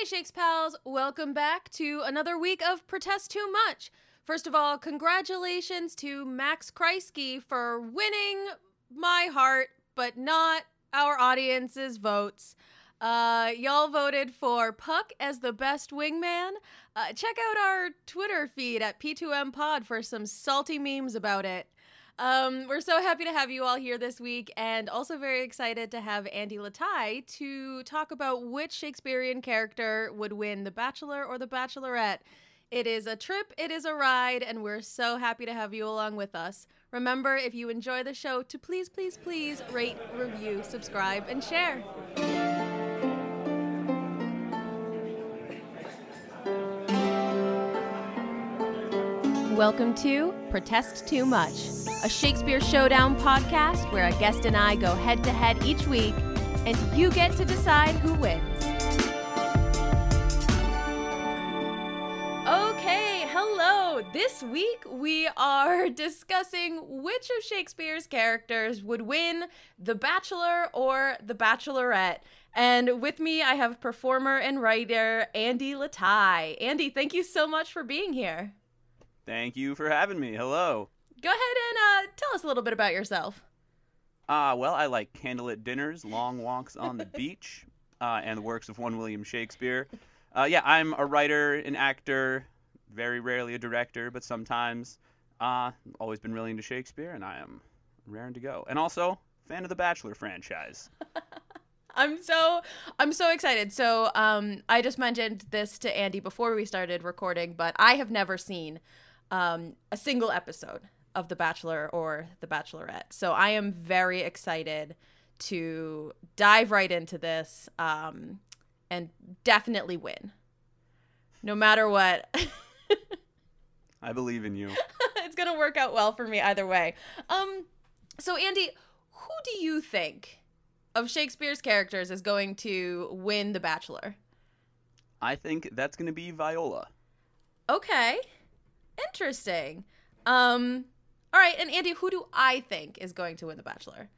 Hey, Shakes Pals, welcome back to another week of Protest Too Much. First of all, congratulations to Max Kreisky for winning my heart, but not our audience's votes. Uh, y'all voted for Puck as the best wingman. Uh, check out our Twitter feed at P2M Pod for some salty memes about it. Um, we're so happy to have you all here this week, and also very excited to have Andy Letai to talk about which Shakespearean character would win The Bachelor or The Bachelorette. It is a trip, it is a ride, and we're so happy to have you along with us. Remember, if you enjoy the show, to please, please, please rate, review, subscribe, and share. Welcome to Protest Too Much, a Shakespeare Showdown podcast where a guest and I go head to head each week, and you get to decide who wins. Okay, hello. This week we are discussing which of Shakespeare's characters would win The Bachelor or The Bachelorette. And with me, I have performer and writer Andy Letai. Andy, thank you so much for being here. Thank you for having me. Hello. Go ahead and uh, tell us a little bit about yourself. Uh, well, I like candlelit dinners, long walks on the beach, uh, and the works of one William Shakespeare. Uh, yeah, I'm a writer, an actor, very rarely a director, but sometimes. Uh, always been really into Shakespeare, and I am raring to go. And also, fan of the Bachelor franchise. I'm so I'm so excited. So um, I just mentioned this to Andy before we started recording, but I have never seen um, a single episode of The Bachelor or The Bachelorette. So I am very excited to dive right into this um, and definitely win. No matter what. I believe in you. it's going to work out well for me either way. Um so Andy, who do you think of Shakespeare's characters is going to win The Bachelor? I think that's going to be Viola. Okay. Interesting. Um, all right, and Andy, who do I think is going to win The Bachelor?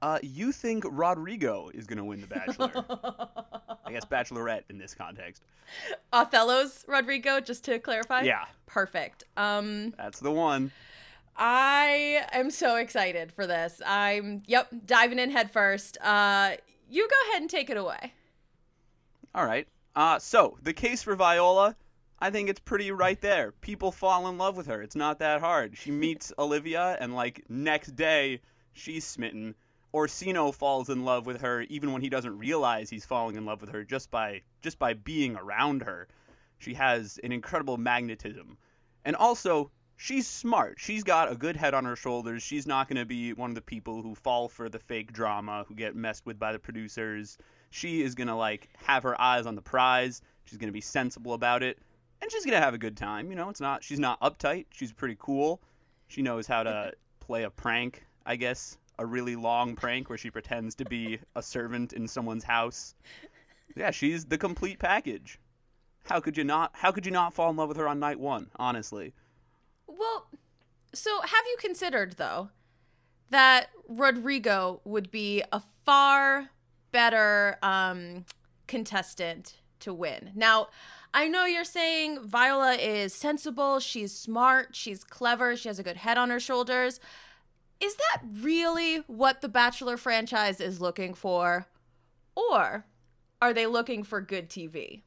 Uh, you think Rodrigo is going to win The Bachelor? I guess Bachelorette in this context. Othello's Rodrigo, just to clarify. Yeah, Perfect. Um, that's the one. I am so excited for this. I'm yep diving in headfirst. Uh, you go ahead and take it away. All right. Uh, so the case for Viola, I think it's pretty right there. People fall in love with her. It's not that hard. She meets Olivia, and like next day, she's smitten. Orsino falls in love with her even when he doesn't realize he's falling in love with her just by just by being around her. She has an incredible magnetism. And also, she's smart. She's got a good head on her shoulders. She's not going to be one of the people who fall for the fake drama, who get messed with by the producers. She is going to like have her eyes on the prize. She's going to be sensible about it, and she's going to have a good time. You know, it's not she's not uptight. She's pretty cool. She knows how to play a prank, I guess, a really long prank where she pretends to be a servant in someone's house. Yeah, she's the complete package. How could you not how could you not fall in love with her on night 1, honestly? Well, so have you considered though that Rodrigo would be a far better um, contestant to win? Now, I know you're saying Viola is sensible, she's smart, she's clever, she has a good head on her shoulders. Is that really what the Bachelor franchise is looking for? Or are they looking for good TV?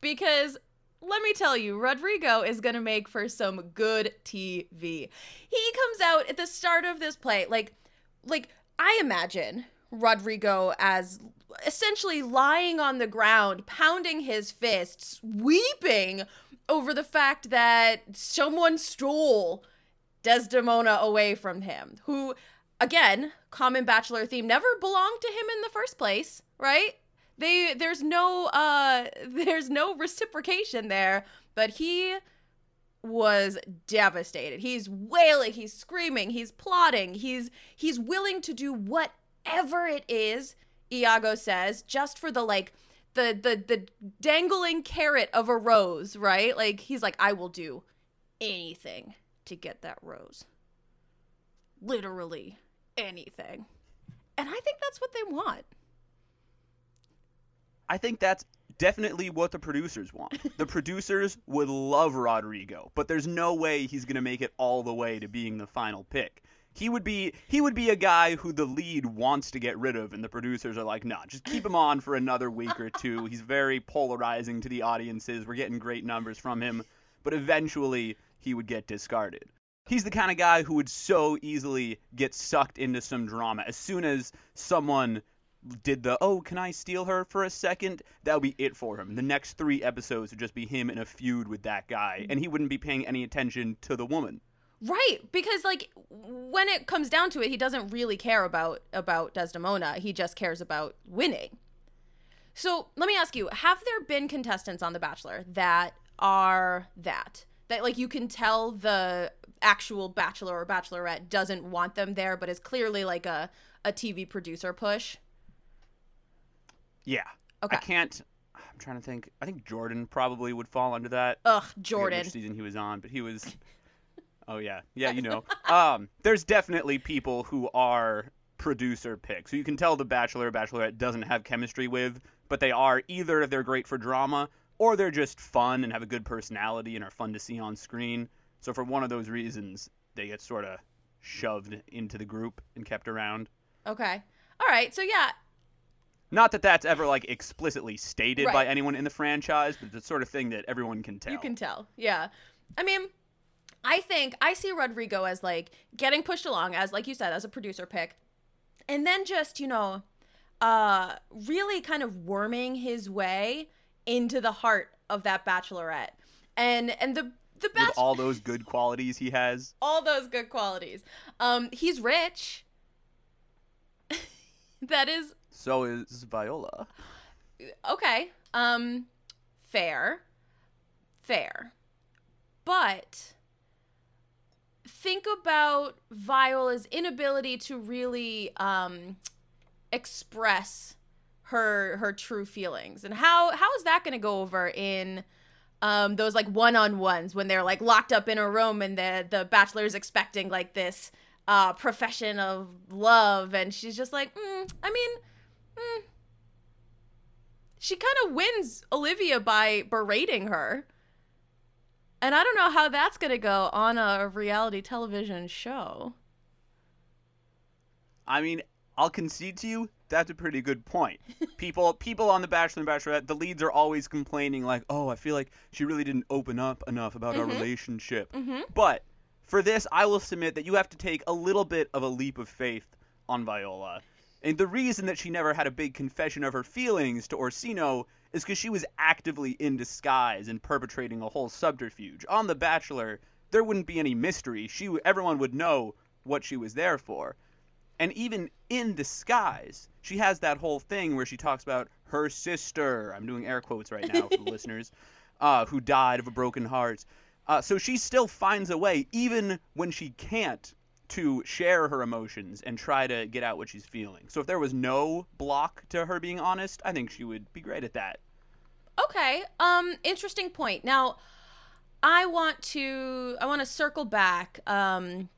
Because let me tell you, Rodrigo is going to make for some good TV. He comes out at the start of this play like like I imagine Rodrigo as essentially lying on the ground, pounding his fists, weeping over the fact that someone stole Desdemona away from him, who again, common bachelor theme never belonged to him in the first place, right? they there's no uh there's no reciprocation there but he was devastated he's wailing he's screaming he's plotting he's he's willing to do whatever it is iago says just for the like the the the dangling carrot of a rose right like he's like i will do anything to get that rose literally anything and i think that's what they want I think that's definitely what the producers want. The producers would love Rodrigo, but there's no way he's going to make it all the way to being the final pick. He would be he would be a guy who the lead wants to get rid of and the producers are like, "Nah, just keep him on for another week or two. He's very polarizing to the audiences. We're getting great numbers from him." But eventually he would get discarded. He's the kind of guy who would so easily get sucked into some drama. As soon as someone did the oh can i steal her for a second that would be it for him the next three episodes would just be him in a feud with that guy and he wouldn't be paying any attention to the woman Right, because like when it comes down to it, he doesn't really care about about Desdemona. He just cares about winning. So, let me ask you, have there been contestants on The Bachelor that are that? That like you can tell the actual bachelor or bachelorette doesn't want them there but is clearly like a a TV producer push? yeah Okay. i can't i'm trying to think i think jordan probably would fall under that Ugh, Jordan. which season he was on but he was oh yeah. Yeah you know. Um there's definitely people who are producer picks. Who you can tell the bachelor or bachelorette doesn't have chemistry with but they are. Either they're great for drama or they're just fun and have a good personality and are fun to see on screen. So for one of those reasons they get sort of shoved into the group and kept around. Okay. All right. So yeah, not that that's ever like explicitly stated by anyone in the franchise but it's the sort of thing that everyone can tell. You can tell. Yeah. I mean, I think I see Rodrigo as like getting pushed along as like you said as a producer pick. And then just, you know, uh really kind of worming his way into the heart of that bachelorette. And and the the best with all those good qualities he has all those good qualities. Um he's rich. that is So is Viola. okay. Um fair. Fair. But think about Viola's inability to really um express her her true feelings. And how how is that going to go over in um those like one-on-ones when they're like locked up in a room and the the bachelor is expecting like this uh profession of love and she's just like, mm, I mean, mm, she kind of wins Olivia by berating her. And I don't know how that's going to go on a reality television show. I mean, I'll concede to you that's a pretty good point. People people on the Bachelor and Bachelorette, the leads are always complaining like, "Oh, I feel like she really didn't open up enough about our Mhm. relationship." Mhm. But for this, I will submit that you have to take a little bit of a leap of faith on Viola. And the reason that she never had a big confession of her feelings to Orsino is because she was actively in disguise and perpetrating a whole subterfuge. On The Bachelor, there wouldn't be any mystery. She, everyone would know what she was there for. And even in disguise, she has that whole thing where she talks about her sister. I'm doing air quotes right now for the listeners, uh, who died of a broken heart. Uh, so she still finds a way, even when she can't, to share her emotions and try to get out what she's feeling. So if there was no block to her being honest, I think she would be great at that. Okay. Um interesting point. Now, I want to I want to circle back um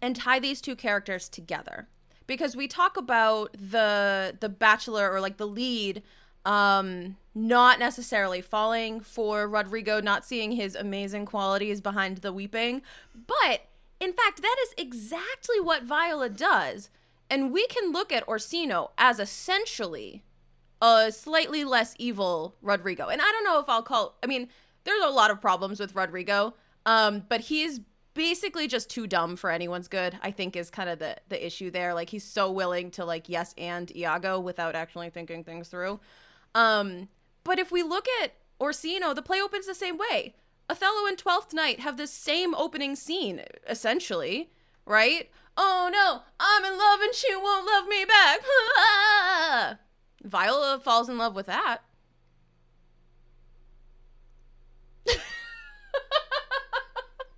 and tie these two characters together because we talk about the the bachelor or like the lead um not necessarily falling for Rodrigo not seeing his amazing qualities behind the weeping but in fact that is exactly what Viola does and we can look at Orsino as essentially a slightly less evil Rodrigo. And I don't know if I'll call I mean, there's a lot of problems with Rodrigo. Um, but he's basically just too dumb for anyone's good, I think is kind of the the issue there. Like he's so willing to like yes and Iago without actually thinking things through. Um, but if we look at Orsino, the play opens the same way. Othello and Twelfth Night have this same opening scene, essentially, right? Oh no, I'm in love and she won't love me back. Viola falls in love with that.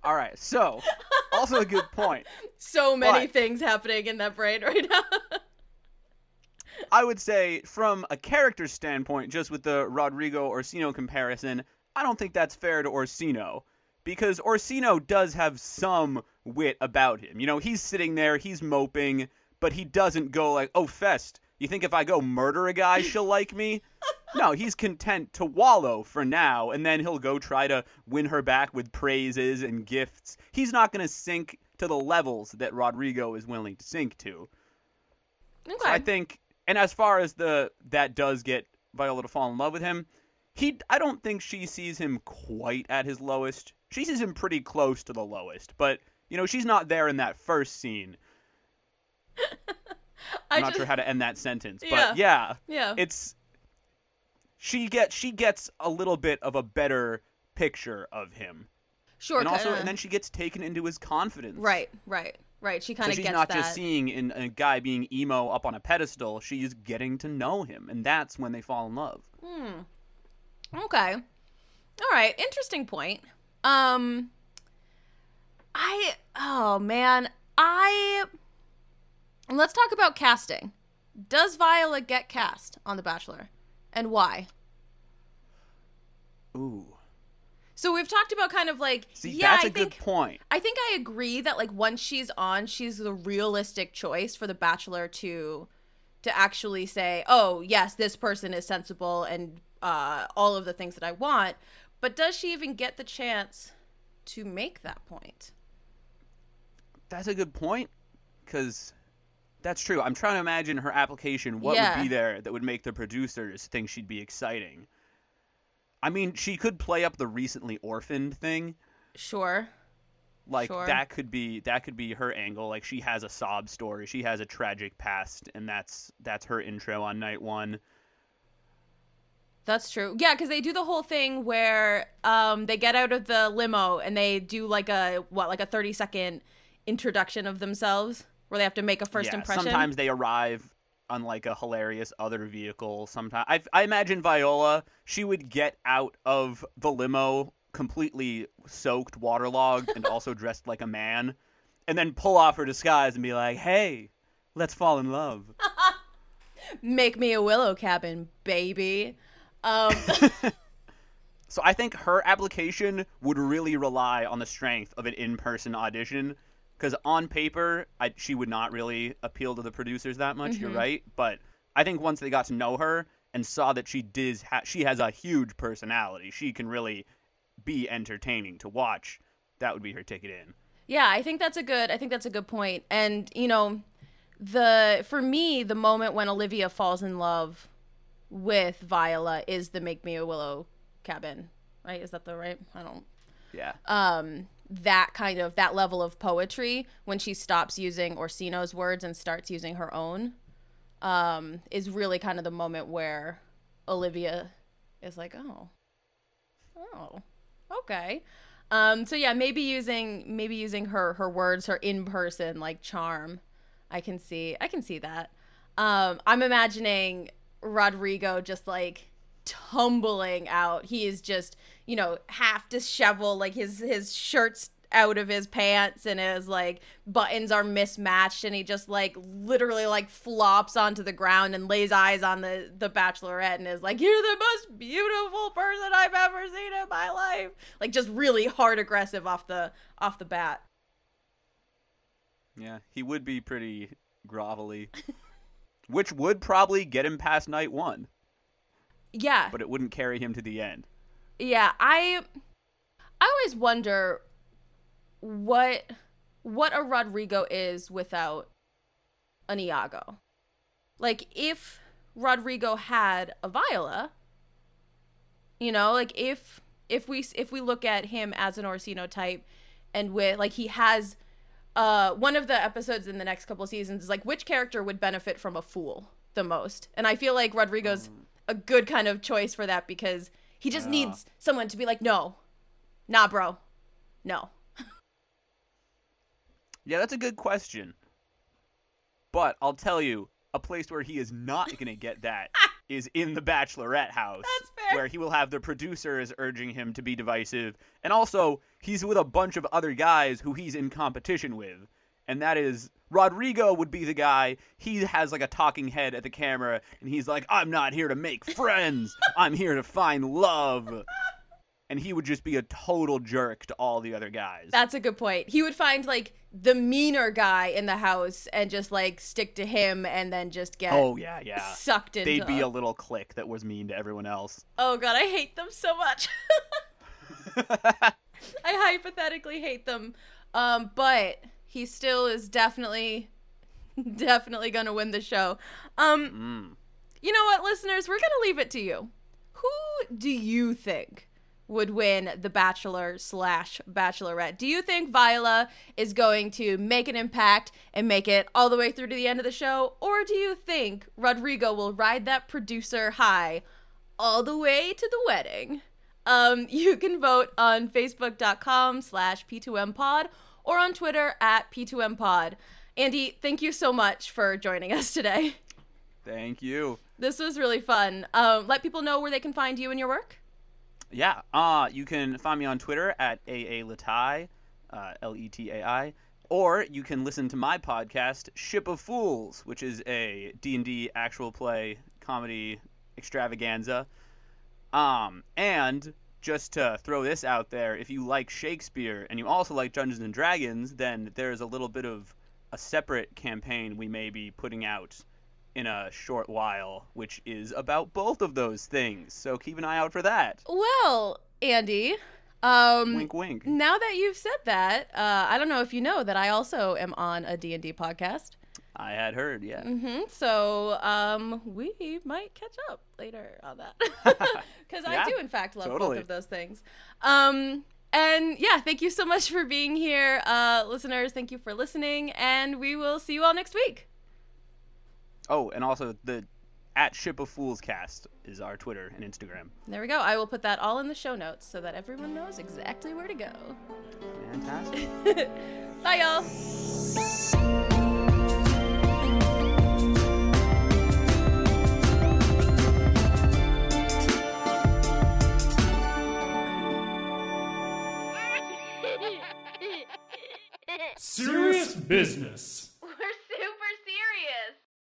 All right, so also a good point. So many But- things happening in that brain right now. I would say, from a character standpoint, just with the Rodrigo Orsino comparison, I don't think that's fair to Orsino. Because Orsino does have some wit about him. You know, he's sitting there, he's moping, but he doesn't go like, oh, Feste, you think if I go murder a guy, she'll like me? no, he's content to wallow for now, and then he'll go try to win her back with praises and gifts. He's not going to sink to the levels that Rodrigo is willing to sink to. Okay. So I think, and as far as the that does get Viola to fall in love with him, he I don't think she sees him quite at his lowest. She sees him pretty close to the lowest, but you know she's not there in that first scene. I'm not just- sure how to end that sentence, Yeah. but yeah, Yeah. it's she gets she gets a little bit of a better picture of him, sure. and also kinda- and then she gets taken into his confidence. right, right, right. She kind So of she's gets not that. just seeing in a guy being emo up on a pedestal. She's getting to know him, and that's when they fall in love. Hmm. Okay. All right. Interesting point. Um. I. Oh man. I. Let's talk about casting. Does Viola get cast on The Bachelor, and why? Ooh, So we've talked about kind of like see, yeah, that's a I think good point. I think I agree that like once she's on, she's the realistic choice for the bachelor to to actually say, "Oh, yes, this person is sensible and uh all of the things that I want." But does she even get the chance to make that point? That's a good point, because that's true. I'm trying to imagine her application. What Yeah. would be there that would make the producers think she'd be exciting? I mean, she could play up the recently orphaned thing. Sure. like Sure. that could be that could be her angle like she has a sob story she has a tragic past and that's that's her intro on night one That's true. Yeah, because they do the whole thing where um, they get out of the limo and they do like a what, like a thirty second introduction of themselves, where they have to make a first yeah, impression. sometimes they arrive on like a hilarious other vehicle sometimes I, I imagine viola she would get out of the limo completely soaked waterlogged and also dressed like a man and then pull off her disguise and be like hey let's fall in love Make me a willow cabin, baby. Um, So I think her application would really rely on the strength of an in-person audition, because on paper I, she would not really appeal to the producers that much. You're Mhm. right, but I think once they got to know her and saw that she does ha- she has a huge personality, she can really be entertaining to watch. That would be her ticket in. Yeah, I think that's a good I think that's a good point. And, you know, the for me, the moment when Olivia falls in love with Viola is the Make Me a Willow cabin. Right? Is that the right? I don't Yeah. um that kind of that level of poetry when she stops using Orsino's words and starts using her own um is really kind of the moment where Olivia is like, "Oh. Oh. Okay." Um so yeah, maybe using maybe using her her words, her in-person like charm. I can see I can see that. Um I'm imagining Rodrigo just like tumbling out. He is just, you know, half disheveled, like his his shirt's out of his pants and his like buttons are mismatched and he just like literally like flops onto the ground and lays eyes on the the bachelorette and is like you're the most beautiful person I've ever seen in my life. Like just really hard aggressive off the off the bat. Yeah, he would be pretty grovelly, which would probably get him past night one, yeah but it wouldn't carry him to the end. Yeah, I I always wonder what what a Rodrigo is without an Iago. Like if Rodrigo had a Viola, you know, like if if we if we look at him as an Orsino type and with like he has uh one of the episodes in the next couple seasons is like which character would benefit from a fool the most. And I feel like Rodrigo's a good kind of choice for that because he just Yeah. needs someone to be like, no, nah, bro, no. Yeah, that's a good question. But I'll tell you, a place where he is not going to get that is in the Bachelorette house. Where he will have the producers urging him to be divisive. And also, he's with a bunch of other guys who he's in competition with. And that is, Rodrigo would be the guy, he has like a talking head at the camera, and he's like, I'm not here to make friends, I'm here to find love. And he would just be a total jerk to all the other guys. That's a good point. He would find like the meaner guy in the house and just like stick to him and then just get oh yeah, yeah. sucked into They'd be a little clique that was mean to everyone else. Oh god, I hate them so much. I hypothetically hate them. Um, but he still is definitely definitely gonna win the show. Um Mm. you know what, listeners, we're gonna leave it to you. Who do you think would win the Bachelor slash Bachelorette? Do you think Viola is going to make an impact and make it all the way through to the end of the show? Or do you think Rodrigo will ride that producer high all the way to the wedding? Um, you can vote on facebook.com slash P2MPod or on Twitter at P2MPod. Andy, thank you so much for joining us today. Thank you. This was really fun. Um, let people know where they can find you and your work. Yeah. Uh, you can find me on Twitter at AA Letai, uh, L E T A I, or you can listen to my podcast Ship of Fools, which is a D&D actual play comedy extravaganza. Um, and just to throw this out there, if you like Shakespeare and you also like Dungeons and Dragons, then there's a little bit of a separate campaign we may be putting out in a short while, which is about both of those things. So keep an eye out for that. Well, Andy, um, Wink, wink. now that you've said that, uh, I don't know if you know that I also am on a D&D podcast. I had heard, yeah. hmm So um, we might catch up later on that because Yeah, I do, in fact, love totally. both of those things. Um, and yeah, thank you so much for being here, uh, listeners. Thank you for listening, and we will see you all next week. Oh, and also the at Ship of Fools cast is our Twitter and Instagram. There we go. I will put that all in the show notes so that everyone knows exactly where to go. Fantastic. Bye, y'all. Serious business.